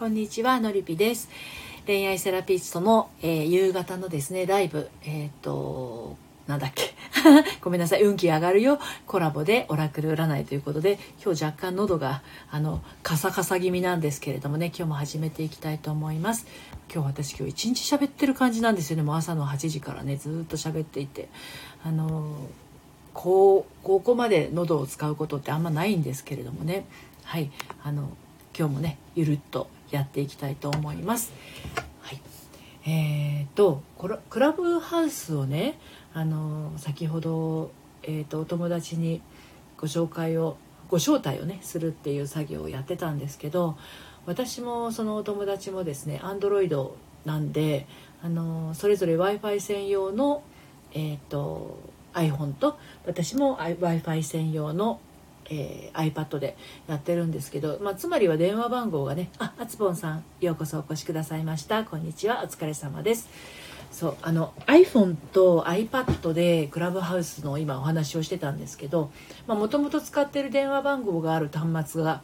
こんにちはのりぴです。恋愛セラピストの、えー、夕方のですねライブえっ、となんだっけ。ごめんなさい運気上がるよ。コラボでオラクル占いということで今日若干喉があのカサカサ気味なんですけれどもね今日も始めていきたいと思います。今日私今日一日喋ってる感じなんですよね。もう朝の8時からねずっと喋っていて。あのこうここまで喉を使うことってあんまないんですけれどもね。はい。あの今日もねゆるっとやっていきたいと思います。はい。えーと、クラブハウスをねあの先ほど、えーと、お友達にご紹介をご招待をねするっていう作業をやってたんですけど私もそのお友達もですねアンドロイドなんであのそれぞれ w i f i 専用の、えーと iPhone と私も w i f i 専用のえー、iPad でやってるんですけど、まあ、つまりは電話番号がねああつぽんさんようこそお越しくださいました。こんにちは。お疲れ様です。そうあの iPhone と iPad でクラブハウスの今お話をしてたんですけどもともと使ってる電話番号がある端末が、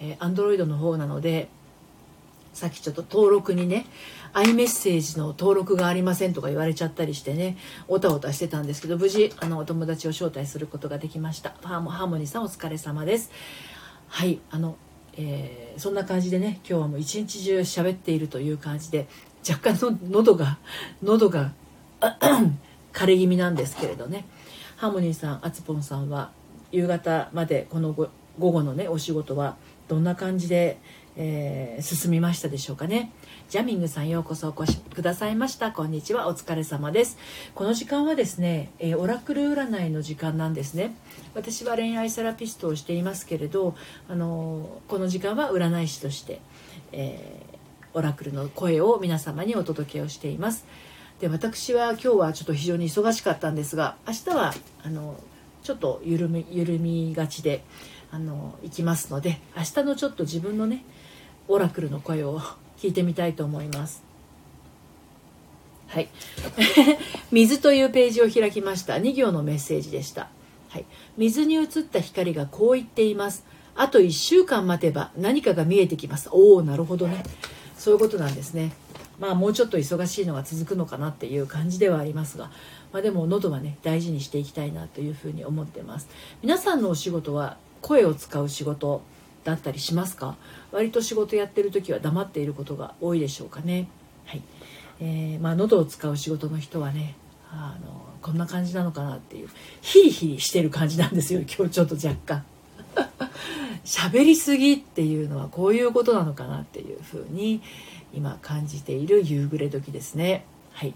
えー、Android の方なのでさっきちょっと登録にね iMessage の登録がありませんとか言われちゃったりしてねおたおたしてたんですけど無事あのお友達を招待することができました。ハーモニーさんお疲れ様です。はいあの、えー、そんな感じでね今日はもう一日中喋っているという感じで若干の喉が喉が 枯れ気味なんですけれどね。ハーモニーさんあつぽんさんは夕方までこの午後のねお仕事はどんな感じでえー、進みましたでしょうかね。ジャミングさんようこそお越しくださいました。こんにちは。お疲れ様です。この時間はですね、えー、オラクル占いの時間なんですね。私は恋愛セラピストをしていますけれどあのこの時間は占い師として、えー、オラクルの声を皆様にお届けをしています。で私は今日はちょっと非常に忙しかったんですが明日はあのちょっと緩み緩みがちであの行きますので明日のちょっと自分のねオラクルの声を聞いてみたいと思います。はい。水というページを開きました。2行のメッセージでした。はい、水に映った光がこう言っています。あと1週間待てば何かが見えてきます。おおなるほどね。そういうことなんですね。まあもうちょっと忙しいのが続くのかなっていう感じではありますが、まあ、でも喉はね大事にしていきたいなというふうに思ってます。皆さんのお仕事は声を使う仕事だったりしますか？割と仕事やってる時は黙っていることが多いでしょうかね。はい。えー、まあ喉を使う仕事の人はねあのこんな感じなのかなっていうヒリヒリしてる感じなんですよ 今日ちょっと若干。喋りすぎっていうのはこういうことなのかなっていうふうに今感じている夕暮れ時ですね。はい。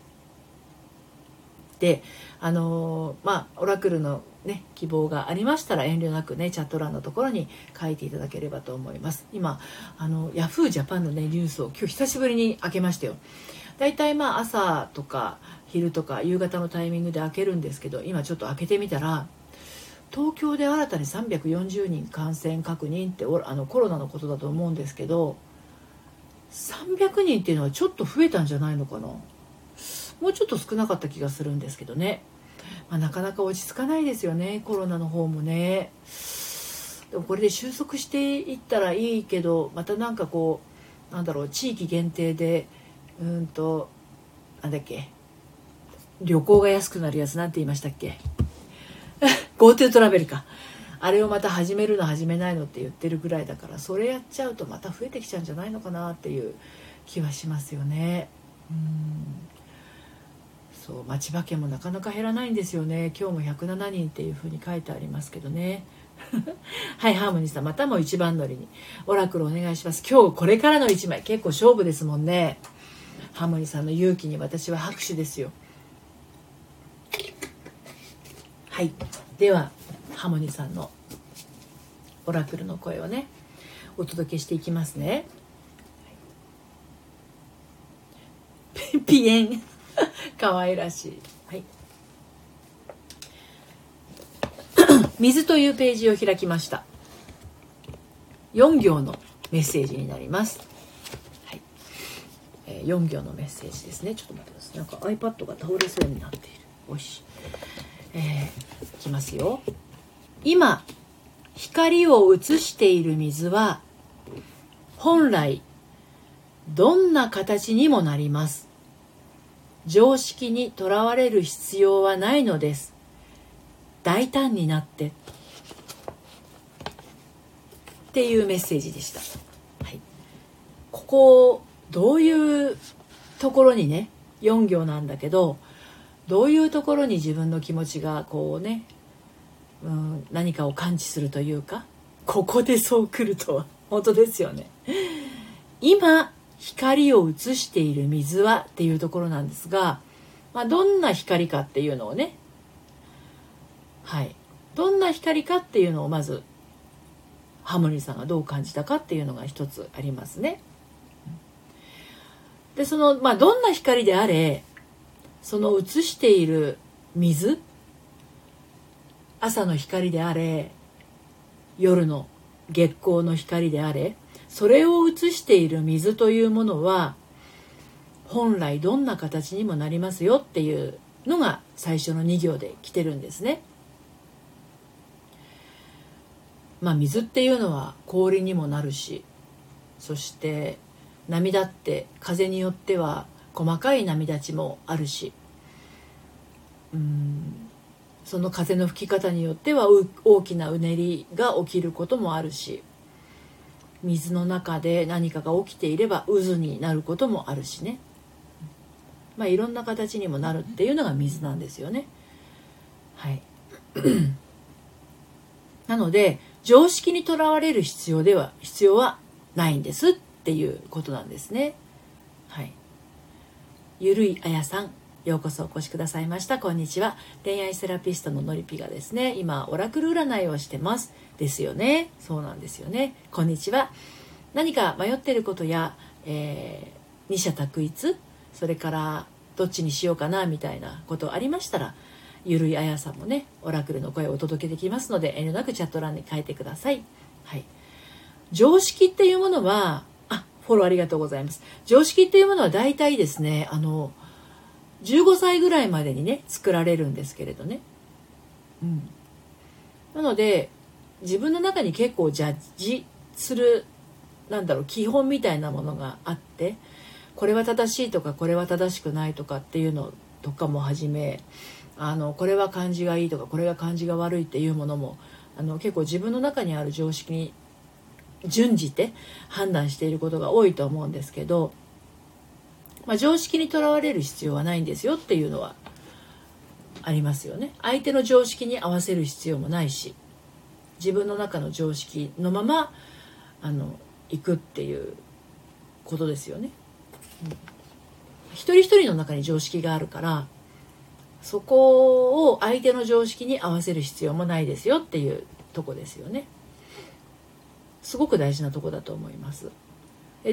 であのまあオラクルのね、希望がありましたら遠慮なくねチャット欄のところに書いていただければと思います。今あのヤフージャパンのねニュースを今日久しぶりに開けましたよ。だいたいまあ朝とか昼とか夕方のタイミングで開けるんですけど今ちょっと開けてみたら東京で新たに340人感染確認ってあのコロナのことだと思うんですけど300人っていうのはちょっと増えたんじゃないのかな？もうちょっと少なかった気がするんですけどね。まあ、なかなか落ち着かないですよねコロナの方もね。でもこれで収束していったらいいけどまたなんかこうなんだろう地域限定でうんとなんだっけ旅行が安くなるやつなんて言いましたっけ？GoTo トラベルか。あれをまた始めるの始めないのって言ってるぐらいだからそれやっちゃうとまた増えてきちゃうんじゃないのかなっていう気はしますよね。うん。そうまあ、千葉県もなかなか減らないんですよね。今日も107人っていうふうに書いてありますけどね。はいハーモニーさんまたも一番乗りに。オラクルお願いします。今日これからの1枚。結構勝負ですもんね。ハーモニーさんの勇気に私は拍手ですよ。はい。ではハーモニーさんのオラクルの声をねお届けしていきますね。ピ エン。可愛らしい。はい。水というページを開きました。4行のメッセージになります。はい。えー、4行のメッセージですね。ちょっと待ってください。なんか iPad が倒れそうになっている。おいし。えー、いきますよ。今、光を映している水は、本来、どんな形にもなります常識にとらわれる必要はないのです。大胆になって。っていうメッセージでした、はい、ここどういうところにね4行なんだけどどういうところに自分の気持ちがこうね、うん、何かを感知するというかここでそう来るとは本当ですよね。今光を映している水はっていうところなんですが、まあ、どんな光かっていうのをねはいどんな光かっていうのをまずハモリーさんがどう感じたかっていうのが一つありますね。でそのまあどんな光であれその映している水朝の光であれ夜の月光の光であれそれを映している水というものは本来どんな形にもなりますよっていうのが最初の2行で来てるんですね。まあ水っていうのは氷にもなるしそして波だって風によっては細かい波立ちもあるしうんその風の吹き方によっては大きなうねりが起きることもあるし水の中で何かが起きていれば渦になることもあるしね。まあいろんな形にもなるっていうのが水なんですよね。はい。なので常識にとらわれる必要では必要はないんですっていうことなんですね。はい。ゆるいあやさん。ようこそお越しくださいました。こんにちは。恋愛セラピストののりぴがですね。今オラクル占いをしてます。ですよね。そうなんですよね。こんにちは。何か迷ってることや、えー、二者択一それからどっちにしようかなみたいなことありましたらゆるいあやさんもねオラクルの声をお届けできますので遠慮なくチャット欄に書いてください。はい。常識っていうものはあフォローありがとうございます。常識っていうものは大体ですねあの15歳ぐらいまでにね作られるんですけれどね。うん。なので自分の中に結構ジャッジするなんだろう基本みたいなものがあってこれは正しいとかこれは正しくないとかっていうのとかもはじめあのこれは漢字がいいとかこれが漢字が悪いっていうものもあの結構自分の中にある常識に準じて判断していることが多いと思うんですけど、まあ、常識にとらわれる必要はないんですよっていうのはありますよね。相手の常識に合わせる必要もないし自分の中の常識のままあの行くっていうことですよね。うん、一人一人の中に常識があるからそこを相手の常識に合わせる必要もないですよっていうとこですよね。すごく大事なとこだと思います。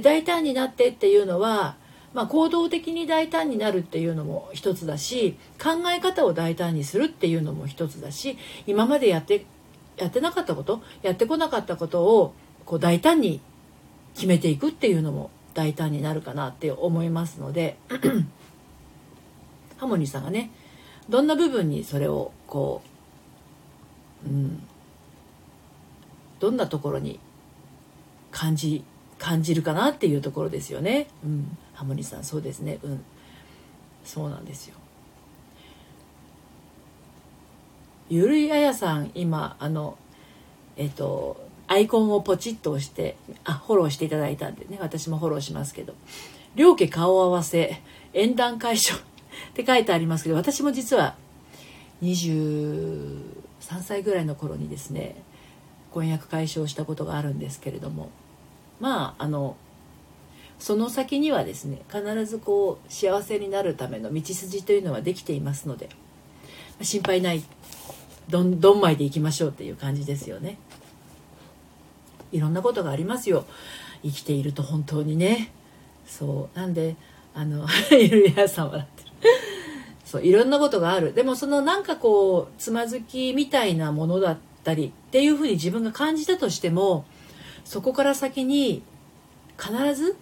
大胆になってっていうのは、まあ、行動的に大胆になるっていうのも一つだし考え方を大胆にするっていうのも一つだし今までやってやってなかったことやってこなかったことをこう大胆に決めていくっていうのも大胆になるかなって思いますので ハモニーさんがねどんな部分にそれをこう、うん、どんなところに感じ感じるかなっていうところですよね。うん、ハモニさんそうですね。うん、そうなんですよ。ゆるいあやさん今あのえっとアイコンをポチッと押してあフォローしていただいたんでね私もフォローしますけど両家顔合わせ縁談解消 って書いてありますけど私も実は23歳ぐらいの頃にですね婚約解消したことがあるんですけれどもまああのその先にはですね必ずこう幸せになるための道筋というのはできていますので心配ないどんどんまいでいきましょうっていう感じですよね。いろんなことがありますよ。生きていると本当にね。そう。なんであの ゆるやさん笑ってる。そういろんなことがある。でもそのなんかこうつまずきみたいなものだったりっていうふうに自分が感じたとしてもそこから先に必ず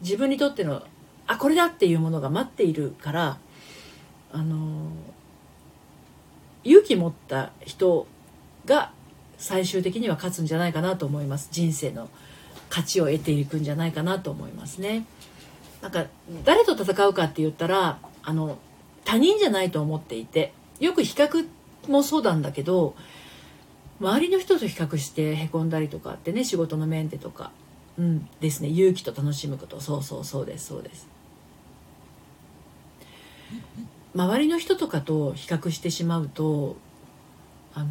自分にとってのあこれだっていうものが待っているからあの勇気持った人が最終的には勝つんじゃないかなと思います人生の勝ちを得ていくんじゃないかなと思いますね。なんか誰と戦うかって言ったらあの他人じゃないと思っていてよく比較もそうなんだけど周りの人と比較してへこんだりとかってね仕事の面でとか、うん、ですね。勇気と楽しむこと。そうそうそうです。そうです。周りの人とかと比較してしまうとあの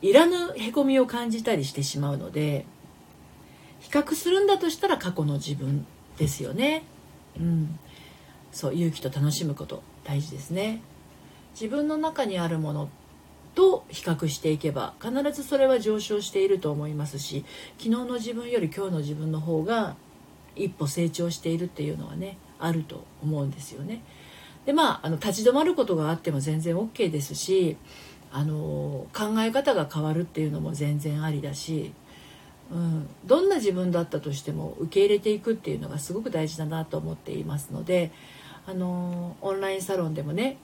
いらぬへこみを感じたりしてしまうので比較するんだとしたら過去の自分ですよね。うん、そう勇気と楽しむこと大事ですね。自分の中にあるものと比較していけば必ずそれは上昇していると思いますし昨日の自分より今日の自分の方が一歩成長しているっていうのはねあると思うんですよね。でまああの立ち止まることがあっても全然 OK ですしあの考え方が変わるっていうのも全然ありだし、うん、どんな自分だったとしても受け入れていくっていうのがすごく大事だなと思っていますのであのオンラインサロンでもね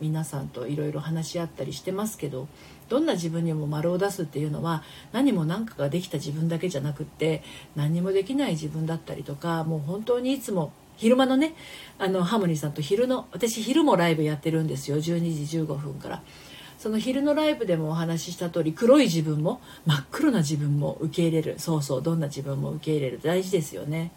皆さんといろいろ話し合ったりしてますけどどんな自分にも丸を出すっていうのは何も何かができた自分だけじゃなくって何もできない自分だったりとかもう本当にいつも昼間のねあのハモニーさんと昼の私昼もライブやってるんですよ12時15分から。その昼のライブでもお話しした通り黒い自分も真っ黒な自分も受け入れる。そうそうどんな自分も受け入れる。大事ですよね。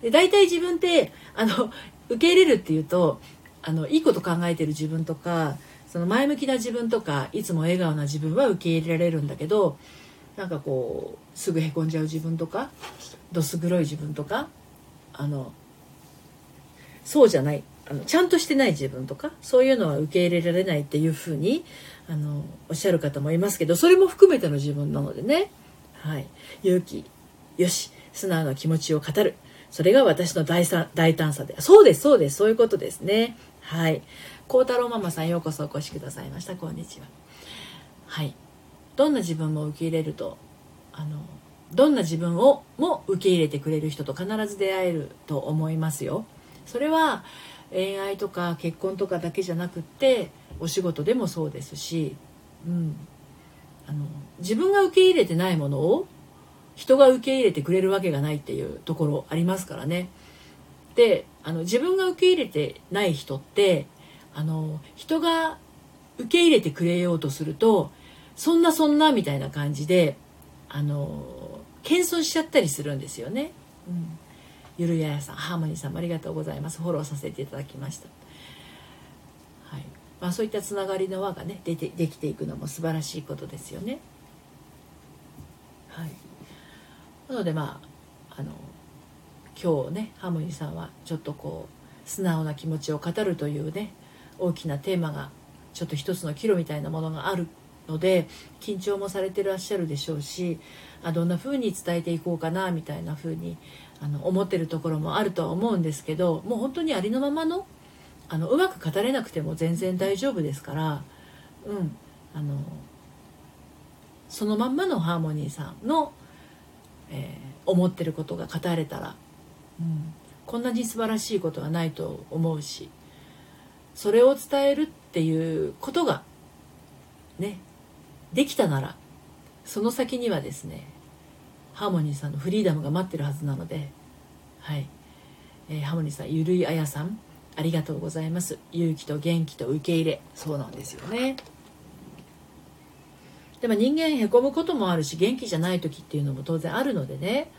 で大体自分ってあの受け入れるっていうとあのいいこと考えてる自分とかその前向きな自分とかいつも笑顔な自分は受け入れられるんだけどなんかこうすぐへこんじゃう自分とかどす黒い自分とかあのそうじゃないあのちゃんとしてない自分とかそういうのは受け入れられないっていうふうにあのおっしゃる方もいますけどそれも含めての自分なのでね、はい、勇気よし素直な気持ちを語る。それが私の大大胆さで。そうですそうです。そういうことですね。はい。孝太郎ママさんようこそお越しくださいました。こんにちは。はい。どんな自分も受け入れるとあのどんな自分をも受け入れてくれる人と必ず出会えると思いますよ。それは恋愛とか結婚とかだけじゃなくってお仕事でもそうですし、うん、あの自分が受け入れてないものを人が受け入れてくれるわけがないっていうところありますからね。であの自分が受け入れてない人ってあの人が受け入れてくれようとするとそんなそんなみたいな感じであの謙遜しちゃったりするんですよね。うん。ゆるややさんハーモニーさんもありがとうございます。フォローさせていただきました、はい。まあ、そういったつながりの輪がね出てできていくのも素晴らしいことですよね。はい。なのでまああの今日ねハーモニーさんはちょっとこう素直な気持ちを語るというね大きなテーマがちょっと一つの岐路みたいなものがあるので緊張もされてらっしゃるでしょうしあどんな風に伝えていこうかなみたいな風にあの思ってるところもあるとは思うんですけどもう本当にありのままのあのうまく語れなくても全然大丈夫ですからうんあのそのまんまのハーモニーさんの、えー、思ってることが語れたら、うん、こんなに素晴らしいことはないと思うしそれを伝えるっていうことがねできたならその先にはですねハーモニーさんのフリーダムが待ってるはずなのではい、えー、ハーモニーさんゆるいあやさんありがとうございます。勇気と元気と受け入れ。そうなんですよね。でも人間へこむこともあるし元気じゃない時っていうのも当然あるのでね、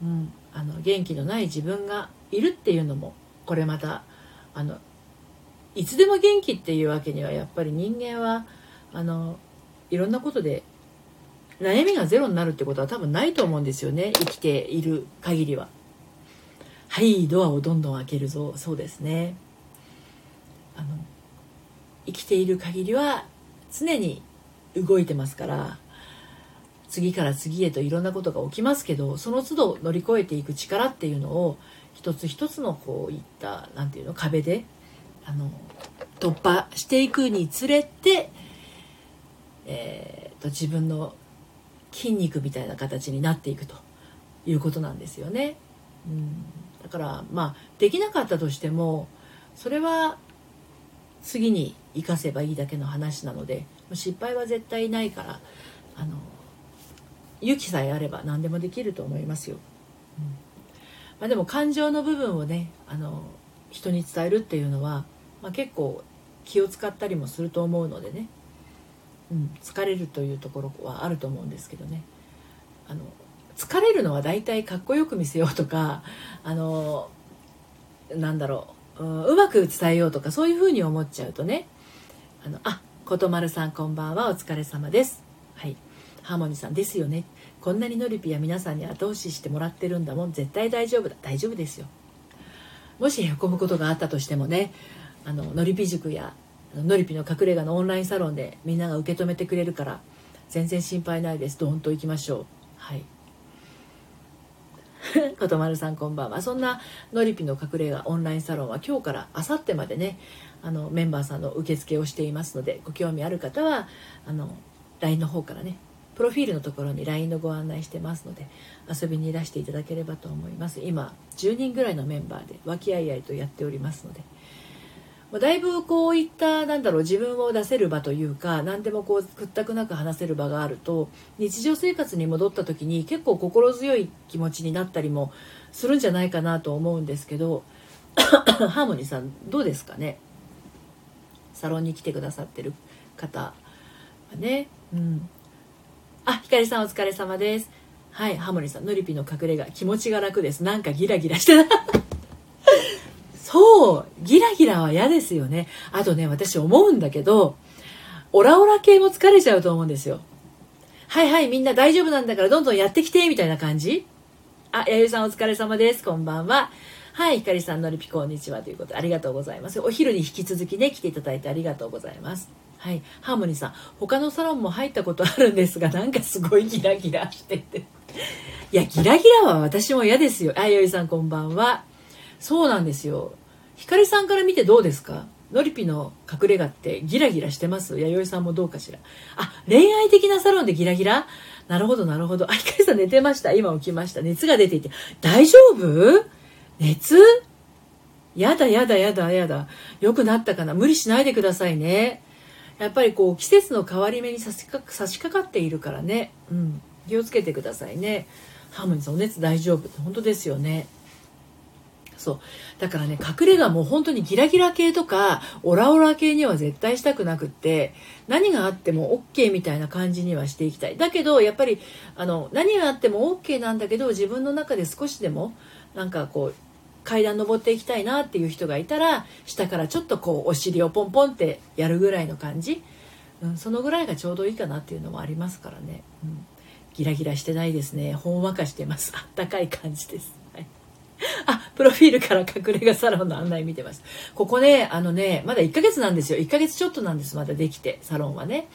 うん、あの元気のない自分がいるっていうのもこれまたあのいつでも元気っていうわけにはやっぱり人間はあのいろんなことで悩みがゼロになるってことは多分ないと思うんですよね。生きている限りは。はいドアをどんどん開けるぞ。そうですね。あの生きている限りは常に動いてますから次から次へといろんなことが起きますけどその都度乗り越えていく力っていうのを一つ一つのこういった何て言うの壁であの突破していくにつれて、えーと自分の筋肉みたいな形になっていくということなんですよね。うん、だからまあできなかったとしてもそれは次に生かせばいいだけの話なので失敗は絶対ないからあの勇気さえあれば何でもできると思いますよ、うん。まあ、でも感情の部分をねあの人に伝えるっていうのは、まあ、結構気を使ったりもすると思うのでね、うん、疲れるというところはあると思うんですけどね。あの疲れるのは大体かっこよく見せようとかあのなんだろう、うん、うまく伝えようとかそういうふうに思っちゃうとねあのあことまるさんこんばんはお疲れ様です。はいハーモニーさんですよね。こんなにノリピや皆さんに後押ししてもらってるんだもん。絶対大丈夫だ。大丈夫ですよ。もしへこむことがあったとしてもねあのノリピ塾やノリピの隠れ家のオンラインサロンでみんなが受け止めてくれるから全然心配ないです。どんと行きましょう。はい。ことまるさんこんばんは。そんなのりぴの隠れ家オンラインサロンは今日からあさってまでねあのメンバーさんの受付をしていますのでご興味ある方はあの LINE の方からねプロフィールのところに LINE のご案内してますので遊びにいらしていただければと思います。今10人ぐらいのメンバーで和気あいあいとやっておりますので。だいぶこういったなんだろう自分を出せる場というか何でもこう屈託なく話せる場があると日常生活に戻った時に結構心強い気持ちになったりもするんじゃないかなと思うんですけど ハーモニーさんどうですかね？サロンに来てくださってる方はね。うん。あひかりさんお疲れ様です。はいハモニーさんのりぴの隠れ家気持ちが楽です。なんかギラギラしてそうギラギラは嫌ですよね。あとね私思うんだけどオラオラ系も疲れちゃうと思うんですよ。はいはいみんな大丈夫なんだからどんどんやってきてみたいな感じ。あやゆさんお疲れ様です。こんばんは。はいひかりさんのりぴこんにちは。ということでありがとうございます。お昼に引き続きね来ていただいてありがとうございます。はい、ハーモニーさん他のサロンも入ったことあるんですがなんかすごいギラギラしてて。いやギラギラは私も嫌ですよ。あよいさんこんばんは。そうなんですよ。ひかりさんから見てどうですか？のりぴの隠れ家ってギラギラしてます？弥生さんもどうかしら。あ恋愛的なサロンでギラギラ？なるほどなるほど。あひかりさん寝てました。今起きました。熱が出ていて。大丈夫？熱？やだやだやだやだ。よくなったかな？無理しないでくださいね。やっぱりこう季節の変わり目に差しか差し掛かっているからね、うん、気をつけてくださいね。ハーモニーさんお熱大丈夫？本当ですよね。そう。だからね隠れ家も本当にギラギラ系とかオラオラ系には絶対したくなくって何があっても OK みたいな感じにはしていきたい。だけどやっぱりあの何があっても OK なんだけど自分の中で少しでもなんかこう階段登っていきたいなっていう人がいたら下からちょっとこうお尻をポンポンってやるぐらいの感じ、うん、そのぐらいがちょうどいいかなっていうのもありますからね、うん、ギラギラしてないですね。ほんわかしてます。あったかい感じです。はい。あ、プロフィールから隠れ家サロンの案内見てます。ここね、あのね、まだ1ヶ月なんですよ。1ヶ月ちょっとなんです、まだできて、サロンはね。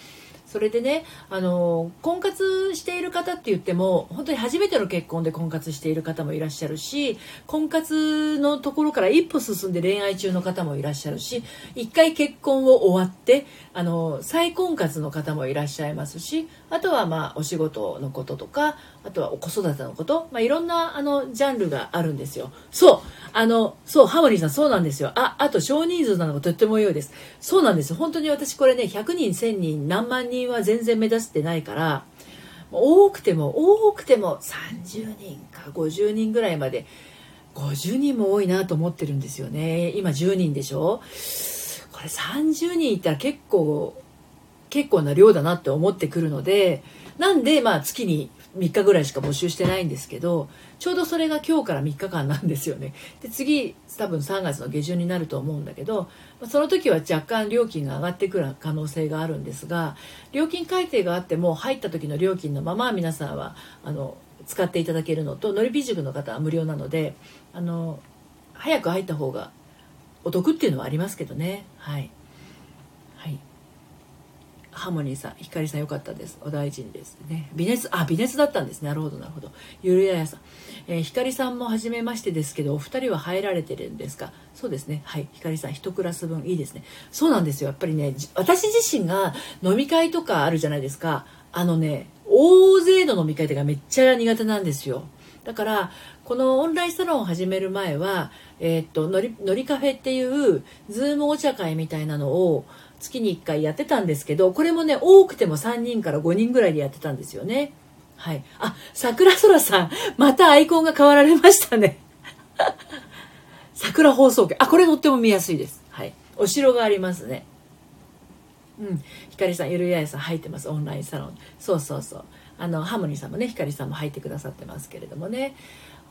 それでね、あの、婚活している方って言っても、本当に初めての結婚で婚活している方もいらっしゃるし、婚活のところから一歩進んで恋愛中の方もいらっしゃるし、一回結婚を終わって、あの、再婚活の方もいらっしゃいますし、あとはまあ、お仕事のこととか、あとはお子育てのこと、まあ、いろんな、あの、ジャンルがあるんですよ。そうあの、そう、ハモリーさん、そうなんですよ。あ、あと少人数なのがとっても良いです。そうなんです。本当に私これね、100人、1000人、何万人人は全然目指してないから、多くても、多くても30人か50人ぐらいまで、50人も多いなと思ってるんですよね。今10人でしょ？これ30人いたら結構、結構な量だなって思ってくるので、なんで、まあ月に3日ぐらいしか募集してないんですけどちょうどそれが今日から3日間なんですよね。で次多分3月の下旬になると思うんだけどその時は若干料金が上がってくる可能性があるんですが料金改定があっても入った時の料金のまま皆さんはあの使っていただけるのとのりび塾の方は無料なのであの早く入った方がお得っていうのはありますけどね。はい。ハーモニーさん、ひかりさんよかったです。お大事にですね。微熱、あ、微熱だったんですね。なるほど、なるほど。ゆるややさん。えー、ひかりさんも初めましてですけど、お二人は入られてるんですか？そうですね。はい。ひかりさん、一クラス分いいですね。そうなんですよ。やっぱりね、私自身が飲み会とかあるじゃないですか。あのね、大勢の飲み会とかめっちゃ苦手なんですよ。だから、このオンラインサロンを始める前は、えー、っと、のり、のりカフェっていう、ズームお茶会みたいなのを、月に1回やってたんですけどこれもね多くても3人から5人ぐらいでやってたんですよねはい。あ、桜空さん、またアイコンが変わられましたね。桜放送局。あ、これとっても見やすいです。はい。お城がありますね。うん。ひかりさん、ゆるややさん入ってます。オンラインサロン。そうそうそう。あの、ハモニーさんもね、ひかりさんも入ってくださってますけれどもね。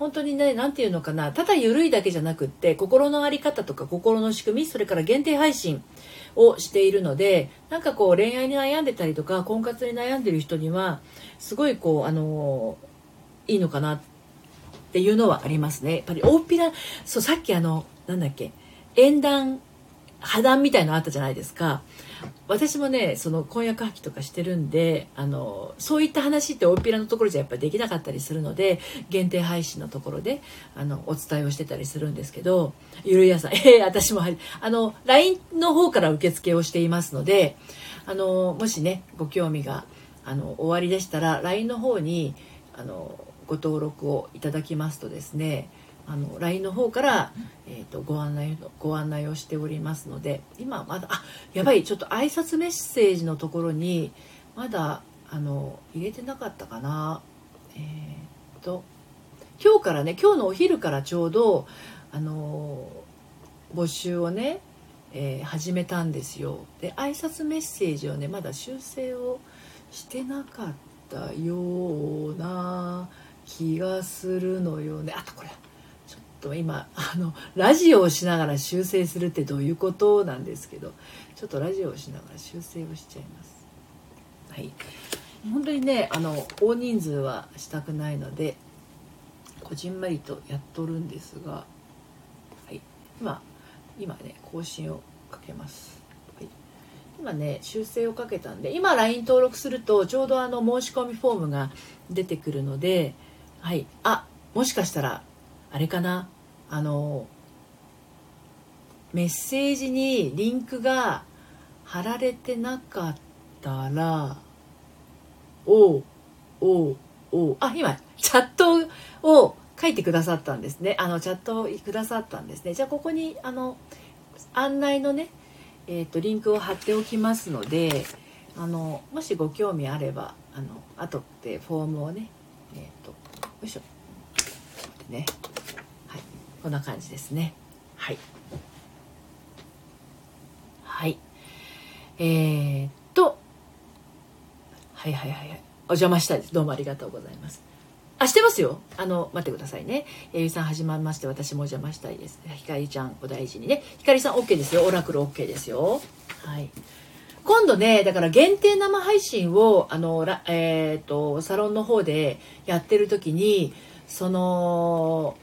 本当にね、何て言うのかな、ただ緩いだけじゃなくって、心の在り方とか心の仕組み、それから限定配信をしているので、なんかこう恋愛に悩んでたりとか、婚活に悩んでる人には、すごいこう、あの、いいのかなっていうのはありますね。やっぱり大っぴら、そう、さっきあの、なんだっけ、縁談、破談みたいのあったじゃないですか。私もねその婚約破棄とかしてるんであのそういった話って大っぴらのところじゃやっぱできなかったりするので限定配信のところであのお伝えをしてたりするんですけどゆるやさん えー、私もあの LINE の方から受付をしていますのであのもしねご興味があの終わりでしたら LINE の方にあのご登録をいただきますとですねあの LINE の方から、えーと、ご案内ご案内をしておりますので今まだあやばいちょっと挨拶メッセージのところにまだあの入れてなかったかな。えっ、ー、と今日からね今日のお昼からちょうどあの募集をね、えー、始めたんですよ。で挨拶メッセージをねまだ修正をしてなかったような気がするのよね。あとこれ。と今あのラジオをしながら修正するってどういうことなんですけどちょっとラジオをしながら修正をしちゃいます。はい。本当にねあの大人数はしたくないのでこじんまりとやっとるんですが、はい、今今ね更新をかけます、はい、今ね修正をかけたんで今 LINE 登録するとちょうどあの申し込みフォームが出てくるのではい。あもしかしたらあれかな？あのメッセージにリンクが貼られてなかったらおうおうおう。あ今チャットを書いてくださったんですね。あのチャットをくださったんですね。じゃあここにあの案内のねえーと、リンクを貼っておきますのであのもしご興味あればあの後でフォームをねえっ、ー、とよいしょ。ね。こんな感じですねはいはいえー、っとはいはいはいはいお邪魔したいですどうもありがとうございますあ、してますよ。あの、待ってくださいね。えゆさん始まりまして、私もお邪魔したいです。ひかりちゃん、お大事にね。ひかりさん OK ですよ。オラクル OK ですよ。はい。今度ね、だから限定生配信を、あの、えっ、ー、と、サロンの方でやってる時に、その、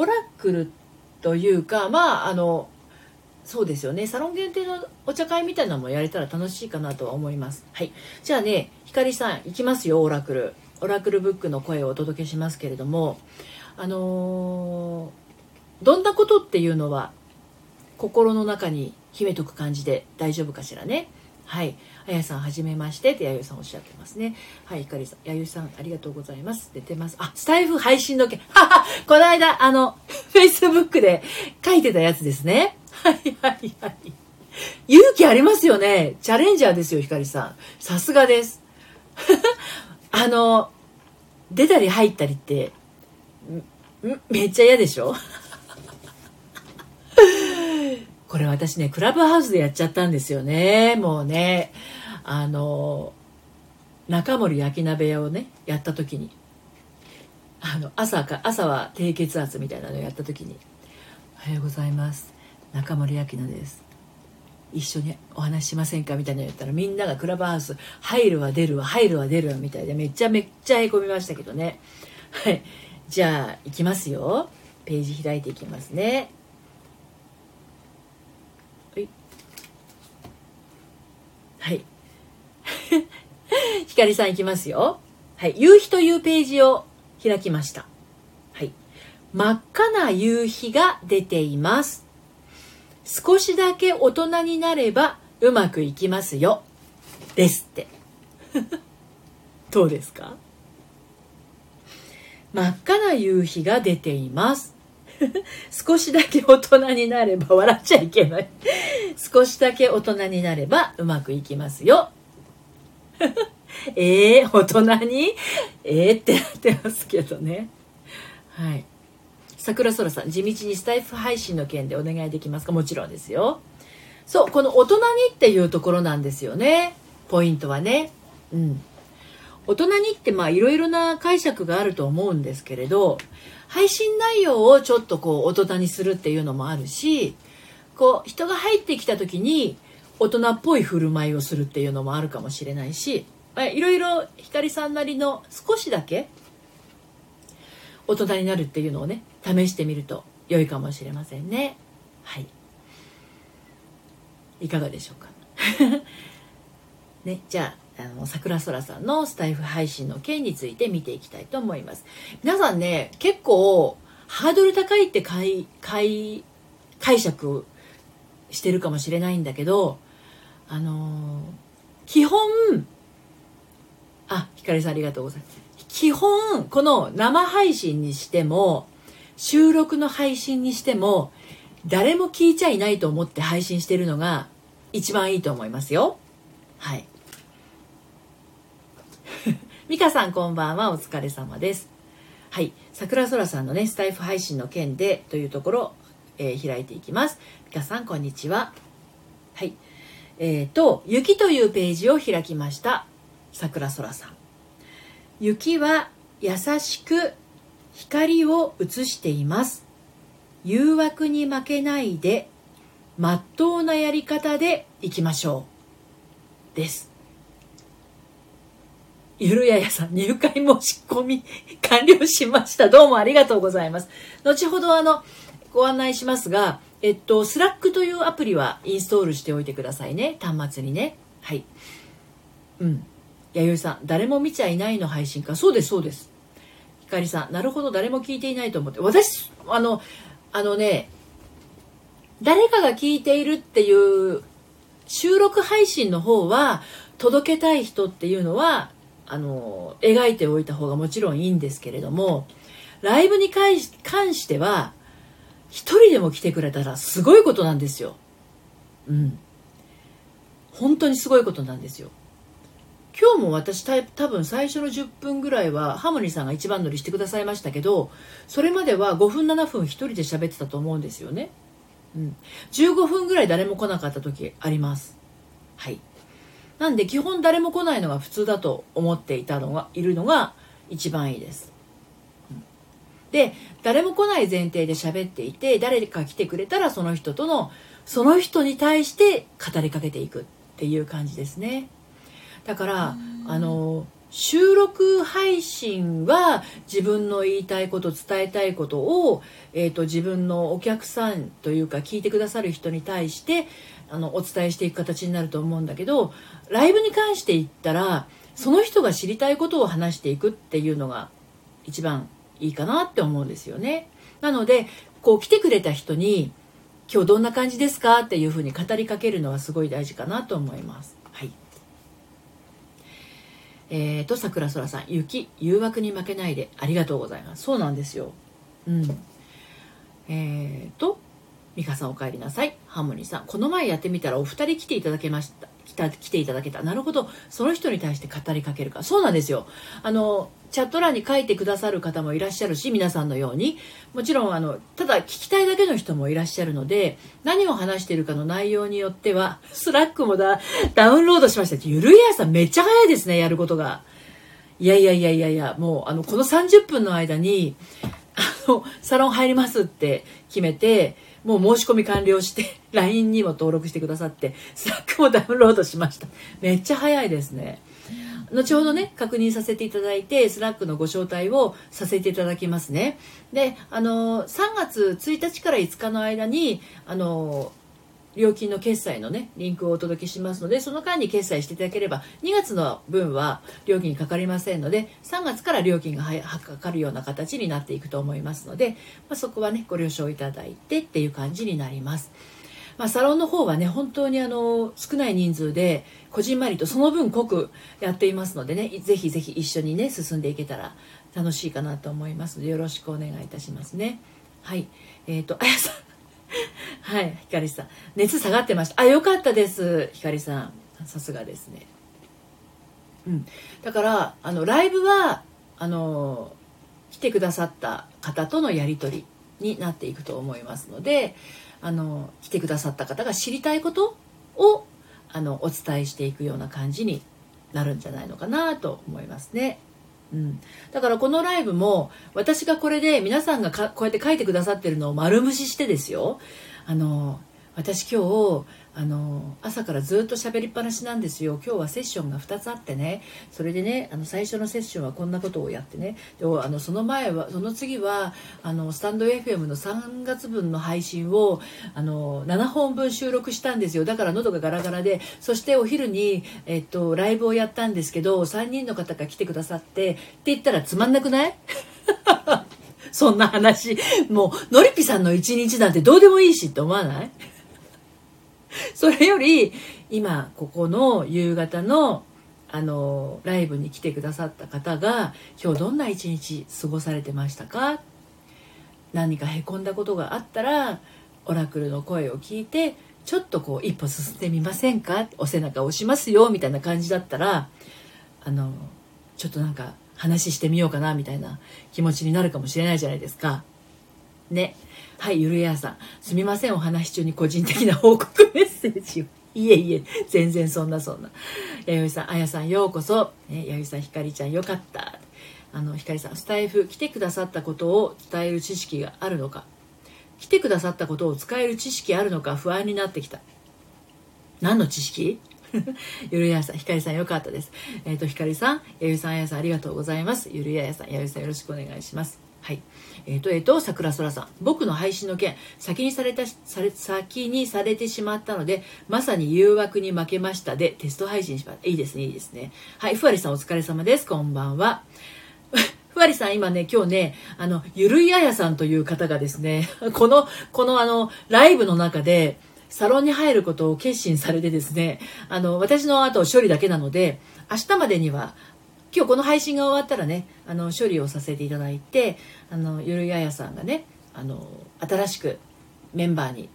オラクルというかまああのそうですよね。サロン限定のお茶会みたいなのもやれたら楽しいかなとは思います。はい。じゃあねひかりさん行きますよオラクル。オラクルブックの声をお届けしますけれども。あのー、どんなことっていうのは心の中に秘めとく感じで大丈夫かしらね。はい。あやさん、はじめましてってやゆさんおっしゃってますね。はい、ひかりさん、やゆさん、ありがとうございます。出てます。あ、スタイフ配信の件。ははこの間、あの、Facebook で書いてたやつですね。はいはいはい。勇気ありますよね。チャレンジャーですよ、ひかりさん。さすがです。あの、出たり入ったりって、めっちゃ嫌でしょ？これ私ね、クラブハウスでやっちゃったんですよね。もうね、あの、中森焼き鍋屋をね、やった時に、あの、朝か、朝は低血圧みたいなのをやった時に、おはようございます。中森明菜です。一緒にお話ししませんかみたいなの言ったらみんながクラブハウス入るわ出るわ入るわ出るわみたいでめちゃめちゃへこみましたけどねはいじゃあ行きますよページ開いていきますねはい。ひかりさんいきますよ。はい。夕日というページを開きました。はい。真っ赤な夕日が出ています。少しだけ大人になればうまくいきますよ。ですって。どうですか？真っ赤な夕日が出ています。少しだけ大人になれば笑っちゃいけない少しだけ大人になればうまくいきますよ えー、大人に？えーってなってますけどね。はい。桜空さん、地道にスタイフ配信の件でお願いできますか？もちろんですよ。そう、この大人にっていうところなんですよね。ポイントはね。うん。大人にってまあいろいろな解釈があると思うんですけれど、配信内容をちょっとこう大人にするっていうのもあるし、こう人が入ってきた時に大人っぽい振る舞いをするっていうのもあるかもしれないし、いろいろ光さんなりの少しだけ大人になるっていうのをね、試してみると良いかもしれませんね。はい。いかがでしょうか？ね、じゃああの桜空さんのスタイフ配信の件について見ていきたいと思います皆さんね結構ハードル高いって解解解釈してるかもしれないんだけどあのー、基本あひかりさんありがとうございます基本この生配信にしても収録の配信にしても誰も聞いちゃいないと思って配信してるのが一番いいと思いますよ。はい。ミカさんこんばんは。お疲れ様です。はい。桜空さんのね、スタイフ配信の件でというところ、えー、開いていきます。ミカさんこんにちは。はい。えっ、ー、と、雪というページを開きました。桜空さん。雪は優しく光を映しています。誘惑に負けないでまっとうなやり方でいきましょうですゆるややさん入会申し込み完了しました。どうもありがとうございます。後ほどあのご案内しますがえっとスラックというアプリはインストールしておいてくださいね。端末にね。はい。うん。弥生さん誰も見ちゃいないの配信か。そうですそうです。ひかりさんなるほど誰も聞いていないと思って。私あのあのね誰かが聞いているっていう収録配信の方は届けたい人っていうのはあの描いておいた方がもちろんいいんですけれどもライブに関しては一人でも来てくれたらすごいことなんですよ。うん。本当にすごいことなんですよ。今日も私多分最初の10分ぐらいはハモニーさんが一番乗りしてくださいましたけどそれまでは5分7分一人で喋ってたと思うんですよね。うん、15分ぐらい誰も来なかった時ありますはいなんで基本誰も来ないのが普通だと思っていたのがいるのが一番いいです、うん、で誰も来ない前提で喋っていて誰か来てくれたらその人とのその人に対して語りかけていくっていう感じですね。だからあの収録配信は自分の言いたいこと伝えたいことを、えーと、自分のお客さんというか聞いてくださる人に対してあのお伝えしていく形になると思うんだけどライブに関して言ったらその人が知りたいことを話していくっていうのが一番いいかなって思うんですよね。なのでこう来てくれた人に「今日どんな感じですか?」っていうふうに語りかけるのはすごい大事かなと思います。はいえーと、桜空さん、雪、誘惑に負けないでありがとうございます。そうなんですよ。うん。えーと、美香さんお帰りなさい。ハーモニーさん、この前やってみたらお二人来ていただけました。来た来ていただけた。なるほど。その人に対して語りかけるか。そうなんですよ。あの、チャット欄に書いてくださる方もいらっしゃるし、皆さんのように。もちろん、あの、ただ聞きたいだけの人もいらっしゃるので、何を話しているかの内容によっては、スラックもだ、ダウンロードしました。ゆるやさんめっちゃ早いですね、やることが。いやいやいやいやいや、もう、あの、この30分の間に、あの、サロン入りますって決めて、もう申し込み完了して、LINE にも登録してくださって、スラックもダウンロードしました。めっちゃ早いですね。後ほどね確認させていただいてスラックのご招待をさせていただきますねであの3月1日から5日の間にあの料金の決済のねリンクをお届けしますのでその間に決済していただければ2月の分は料金かかりませんので3月から料金がかかるような形になっていくと思いますので、まあ、そこはねご了承いただいてっていう感じになります。まあ、サロンの方はね本当にあの少ない人数でこじんまりとその分濃くやっていますのでねぜひぜひ一緒にね進んでいけたら楽しいかなと思いますのでよろしくお願いいたしますね。はい。えっ、ー、とあやさん。はいひかりさん。熱下がってました。あよかったですひかりさん。さすがですね。うん、だからあのライブはあの来てくださった方とのやり取りになっていくと思いますのであの来てくださった方が知りたいことをあのお伝えしていくような感じになるんじゃないのかなと思いますね。うん、だからこのライブも私がこれで皆さんがこうやって書いてくださってるのを丸無視してですよ。あの私今日あの朝からずっと喋りっぱなしなんですよ。今日はセッションが2つあってね。それでねあの最初のセッションはこんなことをやってね。であのその前はその次はあのスタンド FM の3月分の配信をあの7本分収録したんですよ。だから喉がガラガラでそしてお昼に、えっと、ライブをやったんですけど3人の方が来てくださってって言ったらつまんなくない？そんな話。もうのりぴさんの一日なんてどうでもいいしって思わない？それより今ここの夕方のあのライブに来てくださった方が今日どんな一日過ごされてましたか？何かへこんだことがあったらオラクルの声を聞いてちょっとこう一歩進んでみませんか？お背中押しますよみたいな感じだったらあのちょっとなんか話してみようかなみたいな気持ちになるかもしれないじゃないですか。ね。はい、ゆるやさん。すみません、お話中に個人的な報告メッセージを。いえいえ、全然そんなそんな。弥生さん、あやさん、ようこそ。ね、弥生さん、ひかりちゃん、よかった。あの、ひかりさん、スタイフ、来てくださったことを伝える知識があるのか。来てくださったことを使える知識あるのか不安になってきた。何の知識？ゆるややさん、ひかりさんよかったです。えっ、ー、と、ひかりさん、やゆさん、あやさんありがとうございます。ゆるややさん、やゆさんよろしくお願いします。はい。えっ、ー、と、えっ、ー、と、桜空さん。僕の配信の件、先にされた、され、先にされてしまったので、まさに誘惑に負けましたで、テスト配信します。いいですね、いいですね。はい、ふわりさんお疲れ様です。こんばんは。ふわりさん、今ね、今日ね、あの、ゆるいあやさんという方がですね、この、このあの、ライブの中で、サロンに入ることを決心されてですね、あの、私の後処理だけなので、明日までには今日この配信が終わったらねあの処理をさせていただいてあのゆるややさんがねあの新しくメンバーに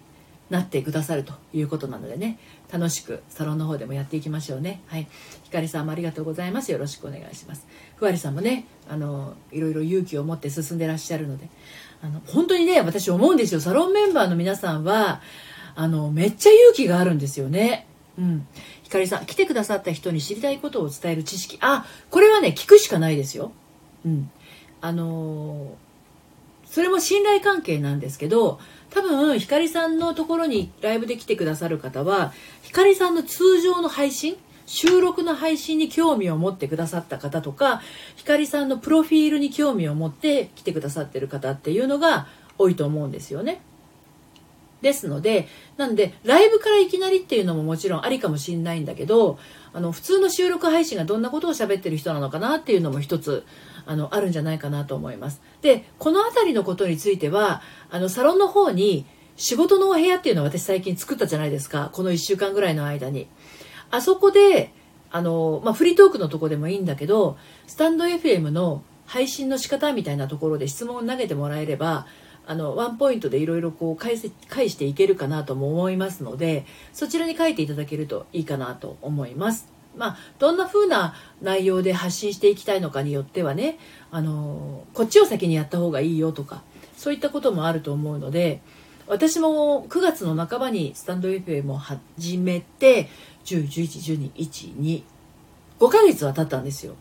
なってくださるということなのでね楽しくサロンの方でもやっていきましょうね。はい。ひかりさんもありがとうございます。よろしくお願いします。ふわりさんもねあのいろいろ勇気を持って進んでらっしゃるのであの本当にね私思うんですよ。サロンメンバーの皆さんはあのめっちゃ勇気があるんですよね。うん。ひかりさん、来てくださった人に知りたいことを伝える知識。あ、これはね、聞くしかないですよ。うん。あのー、それも信頼関係なんですけど、多分、ひかりさんのところにライブで来てくださる方は、ひかりさんの通常の配信収録の配信に興味を持ってくださった方とか、ひかりさんのプロフィールに興味を持って来てくださってる方っていうのが多いと思うんですよね。ですのでなんでライブからいきなりっていうのももちろんありかもしんないんだけどあの普通の収録配信がどんなことを喋ってる人なのかなっていうのも一つあのあるんじゃないかなと思います。でこの辺りのことについてはあのサロンの方に仕事のお部屋っていうのを私最近作ったじゃないですか。この1週間ぐらいの間に。あそこであの、まあ、フリートークのとこでもいいんだけどスタンド FM の配信の仕方みたいなところで質問を投げてもらえればあのワンポイントでいろいろこう返せ返していけるかなとも思いますのでそちらに書いていただけるといいかなと思います。まあ、どんな風な内容で発信していきたいのかによってはねあのこっちを先にやった方がいいよとかそういったこともあると思うので私も9月の半ばにスタンド FM を始めて10111212 5ヶ月は経ったんですよ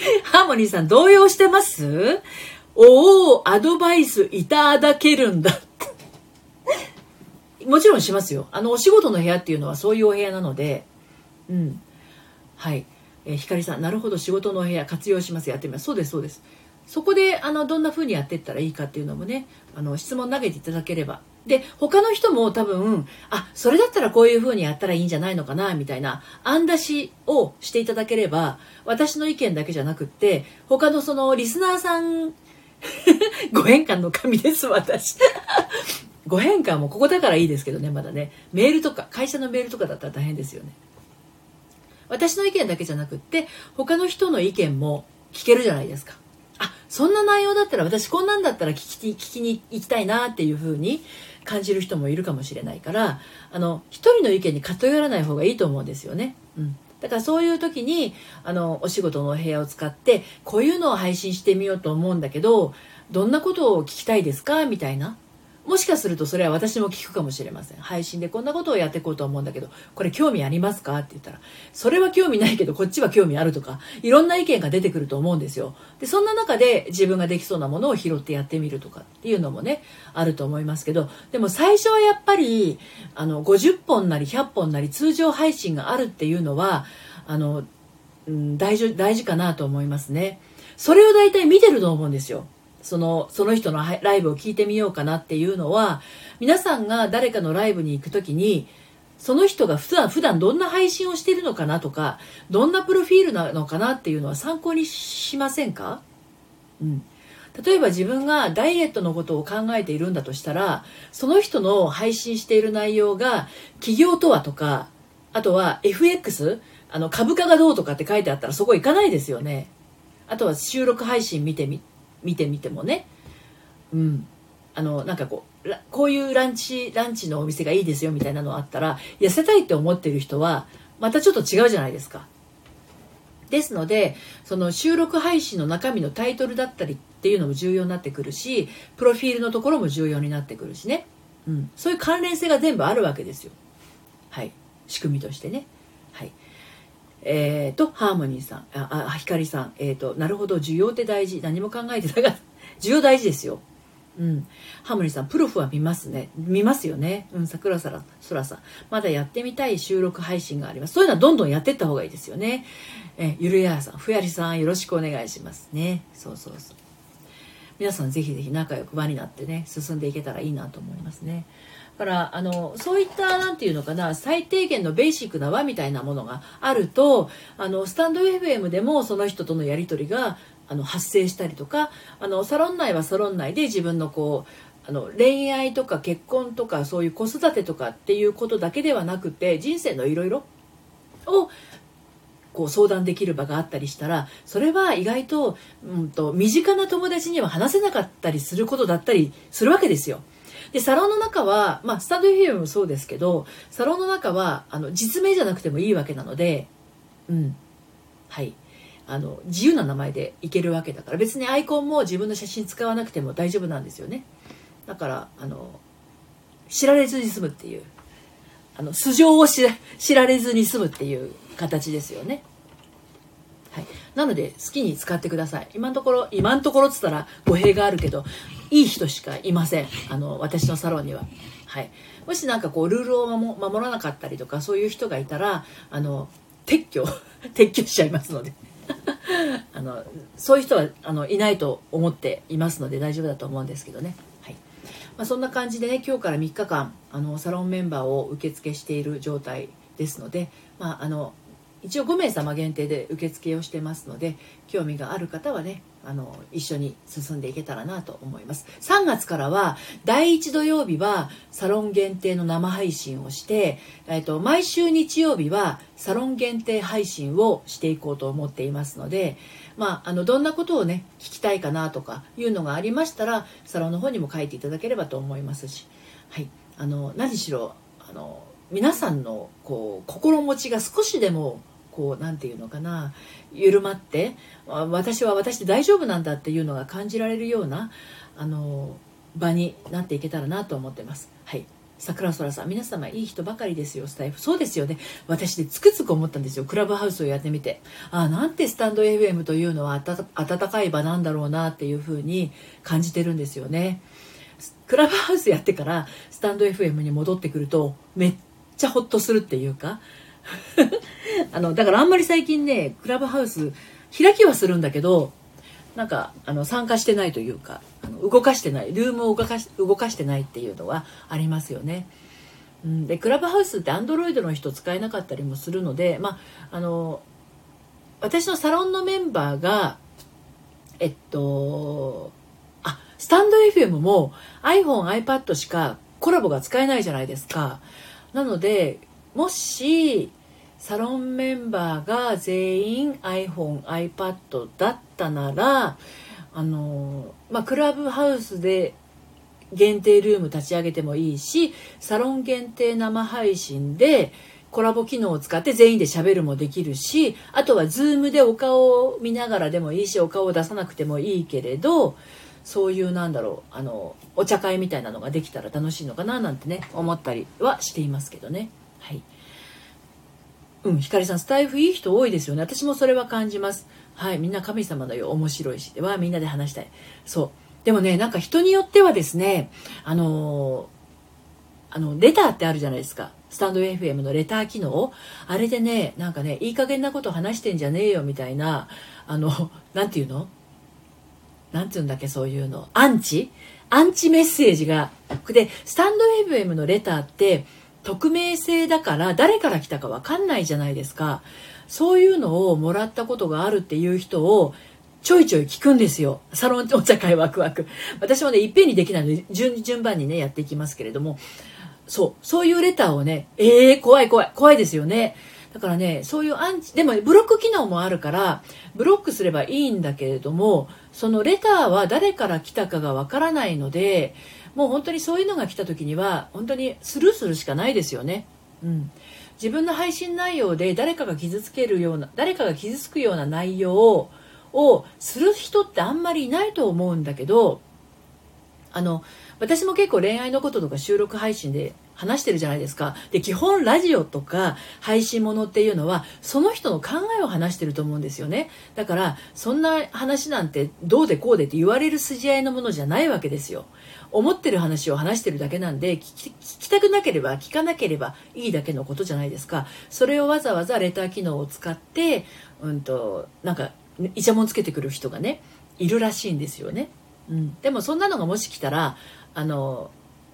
ハーモニーさん動揺してます？おお、アドバイスいただけるんだ。もちろんしますよ。あの、お仕事の部屋っていうのはそういうお部屋なので、うん。はい。えー、ひかりさん、なるほど、仕事のお部屋活用します。やってみます。そうです、そうです。そこで、あの、どんな風にやっていったらいいかっていうのもね、あの、質問投げていただければで他の人も多分あそれだったらこういう風にやったらいいんじゃないのかなみたいな案出しをしていただければ私の意見だけじゃなくって他のそのリスナーさん ご変換の神です私。ご変換もここだからいいですけどねまだね。メールとか会社のメールとかだったら大変ですよね。私の意見だけじゃなくって他の人の意見も聞けるじゃないですか。あそんな内容だったら私こんなんだったら聞き聞きに行きたいなっていうふうに感じる人もいるかもしれないからあの一人の意見に偏らない方がいいと思うんですよね。うん。だからそういう時にあのお仕事のお部屋を使ってこういうのを配信してみようと思うんだけどどんなことを聞きたいですか？みたいな。もしかするとそれは私も聞くかもしれません。配信でこんなことをやっていこうと思うんだけどこれ興味ありますか？って言ったらそれは興味ないけどこっちは興味あるとかいろんな意見が出てくると思うんですよ。でそんな中で自分ができそうなものを拾ってやってみるとかっていうのもねあると思いますけどでも最初はやっぱりあの50本なり100本なり通常配信があるっていうのはあの、うん、大事大事かなと思いますね。それを大体見てると思うんですよ。そのその人のライブを聞いてみようかなっていうのは皆さんが誰かのライブに行く時にその人が普段普段どんな配信をしているのかなとかどんなプロフィールなのかなっていうのは参考にしませんか、うん、例えば自分がダイエットのことを考えているんだとしたらその人の配信している内容が企業とはとかあとは FX あの株価がどうとかって書いてあったらそこ行かないですよね。あとは収録配信見てみ見てみてもね。うん。あのなんかこうこういうランチランチのお店がいいですよみたいなのあったら痩せたいって思ってる人はまたちょっと違うじゃないですか。ですのでその収録配信の中身のタイトルだったりっていうのも重要になってくるしプロフィールのところも重要になってくるしね、うん、そういう関連性が全部あるわけですよ。はい。仕組みとしてね。えー、と、ハーモニーさん、あ、あ、ひかりさん、えっ、ー、と、なるほど、需要って大事。何も考えてなかった。需要大事ですよ。うん。ハーモニーさん、プロフは見ますね。見ますよね。うん、桜さら、そらさん。まだやってみたい収録配信があります。そういうのはどんどんやっていった方がいいですよね。えゆるやさん、ふやりさん、よろしくお願いしますね。そうそうそう。皆さんぜひぜひ仲良く場になってね、進んでいけたらいいなと思いますね。からあのそういった何て言うのかな最低限のベーシックな輪みたいなものがあるとあのスタンド FM でもその人とのやり取りがあの発生したりとかあのサロン内はサロン内で自分のこうあの恋愛とか結婚とかそういう子育てとかっていうことだけではなくて人生のいろいろをこう相談できる場があったりしたらそれは意外と,、うんと身近な友達には話せなかったりすることだったりするわけですよ。で、サロンの中は、まあ、スタンド FM もそうですけど、サロンの中は、あの、実名じゃなくてもいいわけなので、うん。はい。あの、自由な名前でいけるわけだから、別にアイコンも自分の写真使わなくても大丈夫なんですよね。だから、あの、知られずに済むっていう、あの、素性を知られずに済むっていう形ですよね。はい、なので好きに使ってください今のところ今のところっつったら語弊があるけどいい人しかいません。あの私のサロンには。はい、もし何かこうルールを守らなかったりとかそういう人がいたらあの撤去 撤去しちゃいますので。あのそういう人はあのいないと思っていますので大丈夫だと思うんですけどね、はい。まあ、そんな感じでね今日から3日間あのサロンメンバーを受付している状態ですので、まあ、あの一応5名様限定で受付をしてますので興味がある方はねあの一緒に進んでいけたらなと思います。3月からは第1土曜日はサロン限定の生配信をして、えーと、毎週日曜日はサロン限定配信をしていこうと思っていますので、まあ、あのどんなことをね聞きたいかなとかいうのがありましたらサロンの方にも書いていただければと思いますし、はい、あの何しろあの皆さんのこう心持ちが少しでもこう何て言うのかな緩まって私は私で大丈夫なんだっていうのが感じられるようなあの場になっていけたらなと思ってます。はい。桜空さん皆様いい人ばかりですよスタイフ。そうですよね。私でつくつく思ったんですよ。クラブハウスをやってみて。ああなんてスタンド FM というのは温かい場なんだろうなっていうふうに感じてるんですよね。クラブハウスやってからスタンド FM に戻ってくるとめっちゃホッとするっていうか あのだからあんまり最近ねクラブハウス開きはするんだけどなんかあの参加してないというかあの動かしてないルームを動かし動かしてないっていうのはありますよね。うん、でクラブハウスってアンドロイドの人使えなかったりもするので、まあ、あの私のサロンのメンバーがえっとあスタンド FM も iPhone、iPad しかコラボが使えないじゃないですか。なのでもしサロンメンバーが全員 iPhone、iPad だったなら、あの、まあ、クラブハウスで限定ルーム立ち上げてもいいしサロン限定生配信でコラボ機能を使って全員で喋るもできるしあとはズームでお顔を見ながらでもいいしお顔を出さなくてもいいけれどそういうなんだろうあのお茶会みたいなのができたら楽しいのかななんてね思ったりはしていますけどね。はい。うんひかりさんスタイフいい人多いですよね。私もそれは感じます。はいみんな神様のよ。面白いし。ではみんなで話したい。そう。でもねなんか人によってはですねあのあのレターってあるじゃないですか。スタンド FM のレター機能。あれでねなんかねいい加減なこと話してんじゃねえよみたいなあの何て言うの？何て言うんだっけそういうの。アンチ？アンチメッセージが。でスタンド FM のレターって匿名性だから誰から来たか分かんないじゃないですかそういうのをもらったことがあるっていう人をちょいちょい聞くんですよ。サロンお茶会ワクワク。私もね、いっぺんにできないので、順順番にね、やっていきますけれども、そう、そういうレターをね、ええー、怖い怖い、怖いですよね。だからね、そういうアンチ、でもブロック機能もあるから、ブロックすればいいんだけれども、そのレターは誰から来たかがわからないので、もう本当にそういうのが来た時には、本当にスルーするしかないですよね。うん。自分の配信内容で誰かが傷つけるような、誰かが傷つくような内容をする人ってあんまりいないと思うんだけど、あの、私も結構恋愛のこととか収録配信で話してるじゃないですか。で、基本ラジオとか配信ものっていうのは、その人の考えを話してると思うんですよね。だから、そんな話なんてどうでこうでって言われる筋合いのものじゃないわけですよ。思ってる話を話してるだけなんで聞き、たくなければ聞かなければいいだけのことじゃないですか。それをわざわざレター機能を使って、うんと、なんか、イチャモンつけてくる人がね、いるらしいんですよね。うん。でもそんなのがもし来たら、あの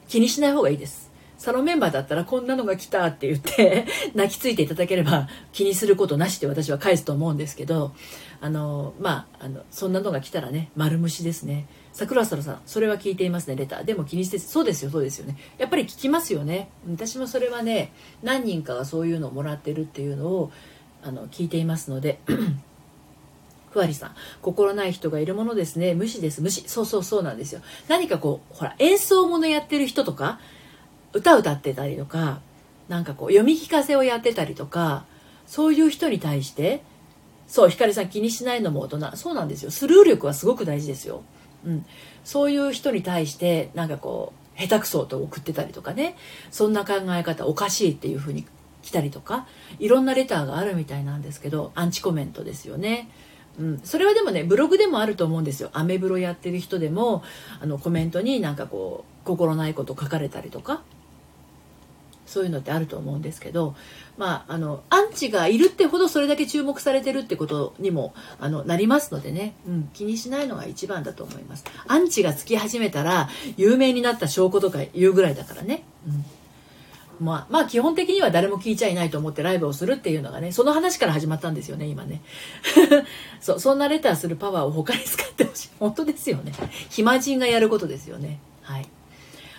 気にしない方がいいですサロンメンバーだったらこんなのが来たって言って 泣きついていただければ気にすることなしで私は返すと思うんですけどあのまああのそんなのが来たらね丸虫ですね。桜空さんそれは聞いていますねレター。でも気にしてそうですよそうですよね。やっぱり聞きますよね。私もそれはね何人かがそういうのをもらってるっていうのをあの聞いていますので ふわりさん心ない人がいるものですね。無視です無視。そうそうそうなんですよ。何かこうほら演奏ものやってる人とか歌歌ってたりとかなんかこう読み聞かせをやってたりとかそういう人に対してそうひかりさん気にしないのも大人。そうなんですよ。スルー力はすごく大事ですよ、うん、そういう人に対してなんかこう下手くそと送ってたりとかね。そんな考え方おかしいっていうふうに来たりとかいろんなレターがあるみたいなんですけどアンチコメントですよね。うん、それはでもねブログでもあると思うんですよ。アメブロやってる人でもあのコメントになんかこう心ないこと書かれたりとか。そういうのってあると思うんですけどまああのアンチがいるってほどそれだけ注目されてるってことにもあのなりますのでね、うん、気にしないのが一番だと思いますアンチがつき始めたら有名になった証拠とか言うぐらいだからね、うんまあ、まあ基本的には誰も聞いちゃいないと思ってライブをするっていうのがね、その話から始まったんですよね、今ね。そそんなレターするパワーを他に使ってほしい。本当ですよね。暇人がやることですよね。はい。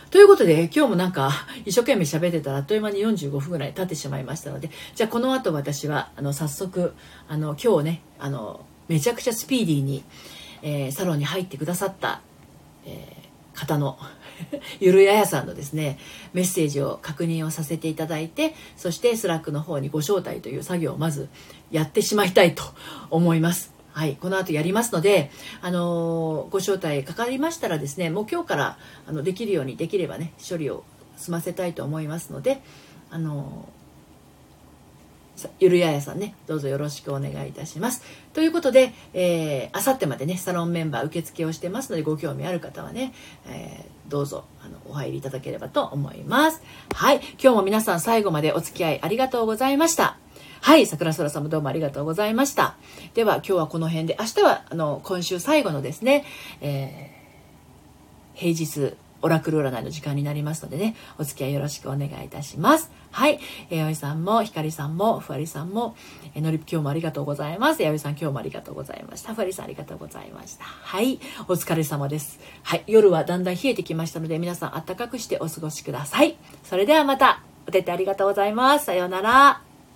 ということで、今日もなんか、一生懸命喋ってたら、あっという間に45分ぐらい経ってしまいましたので、じゃあこの後私は、あの、早速、あの、今日ね、あの、めちゃくちゃスピーディーに、えー、サロンに入ってくださった、えー、方の ゆるややさんのですねメッセージを確認をさせていただいてそしてスラックの方にご招待という作業をまずやってしまいたいと思います。はい、この後やりますので、あのー、ご招待かかりましたらですねもう今日からあのできるようにできればね処理を済ませたいと思いますので、あのゆるややさんね、どうぞよろしくお願いいたします。ということで、えー、あさってまでね、サロンメンバー受付をしてますので、ご興味ある方はね、えー、どうぞ、あの、お入りいただければと思います。はい。今日も皆さん最後までお付き合いありがとうございました。はい。桜空さんもどうもありがとうございました。では、今日はこの辺で、明日は、あの、今週最後のですね、えー、平日、オラクル占いの時間になりますのでね、お付き合いよろしくお願いいたします。はい。えー、おいさんも、ひかりさんも、ふわりさんも、えー、のり今日もありがとうございます。やおいさん今日もありがとうございました。ふわりさんありがとうございました。はい。お疲れ様です。はい。夜はだんだん冷えてきましたので、皆さん暖かくしてお過ごしください。それではまた、お手手ありがとうございます。さようなら。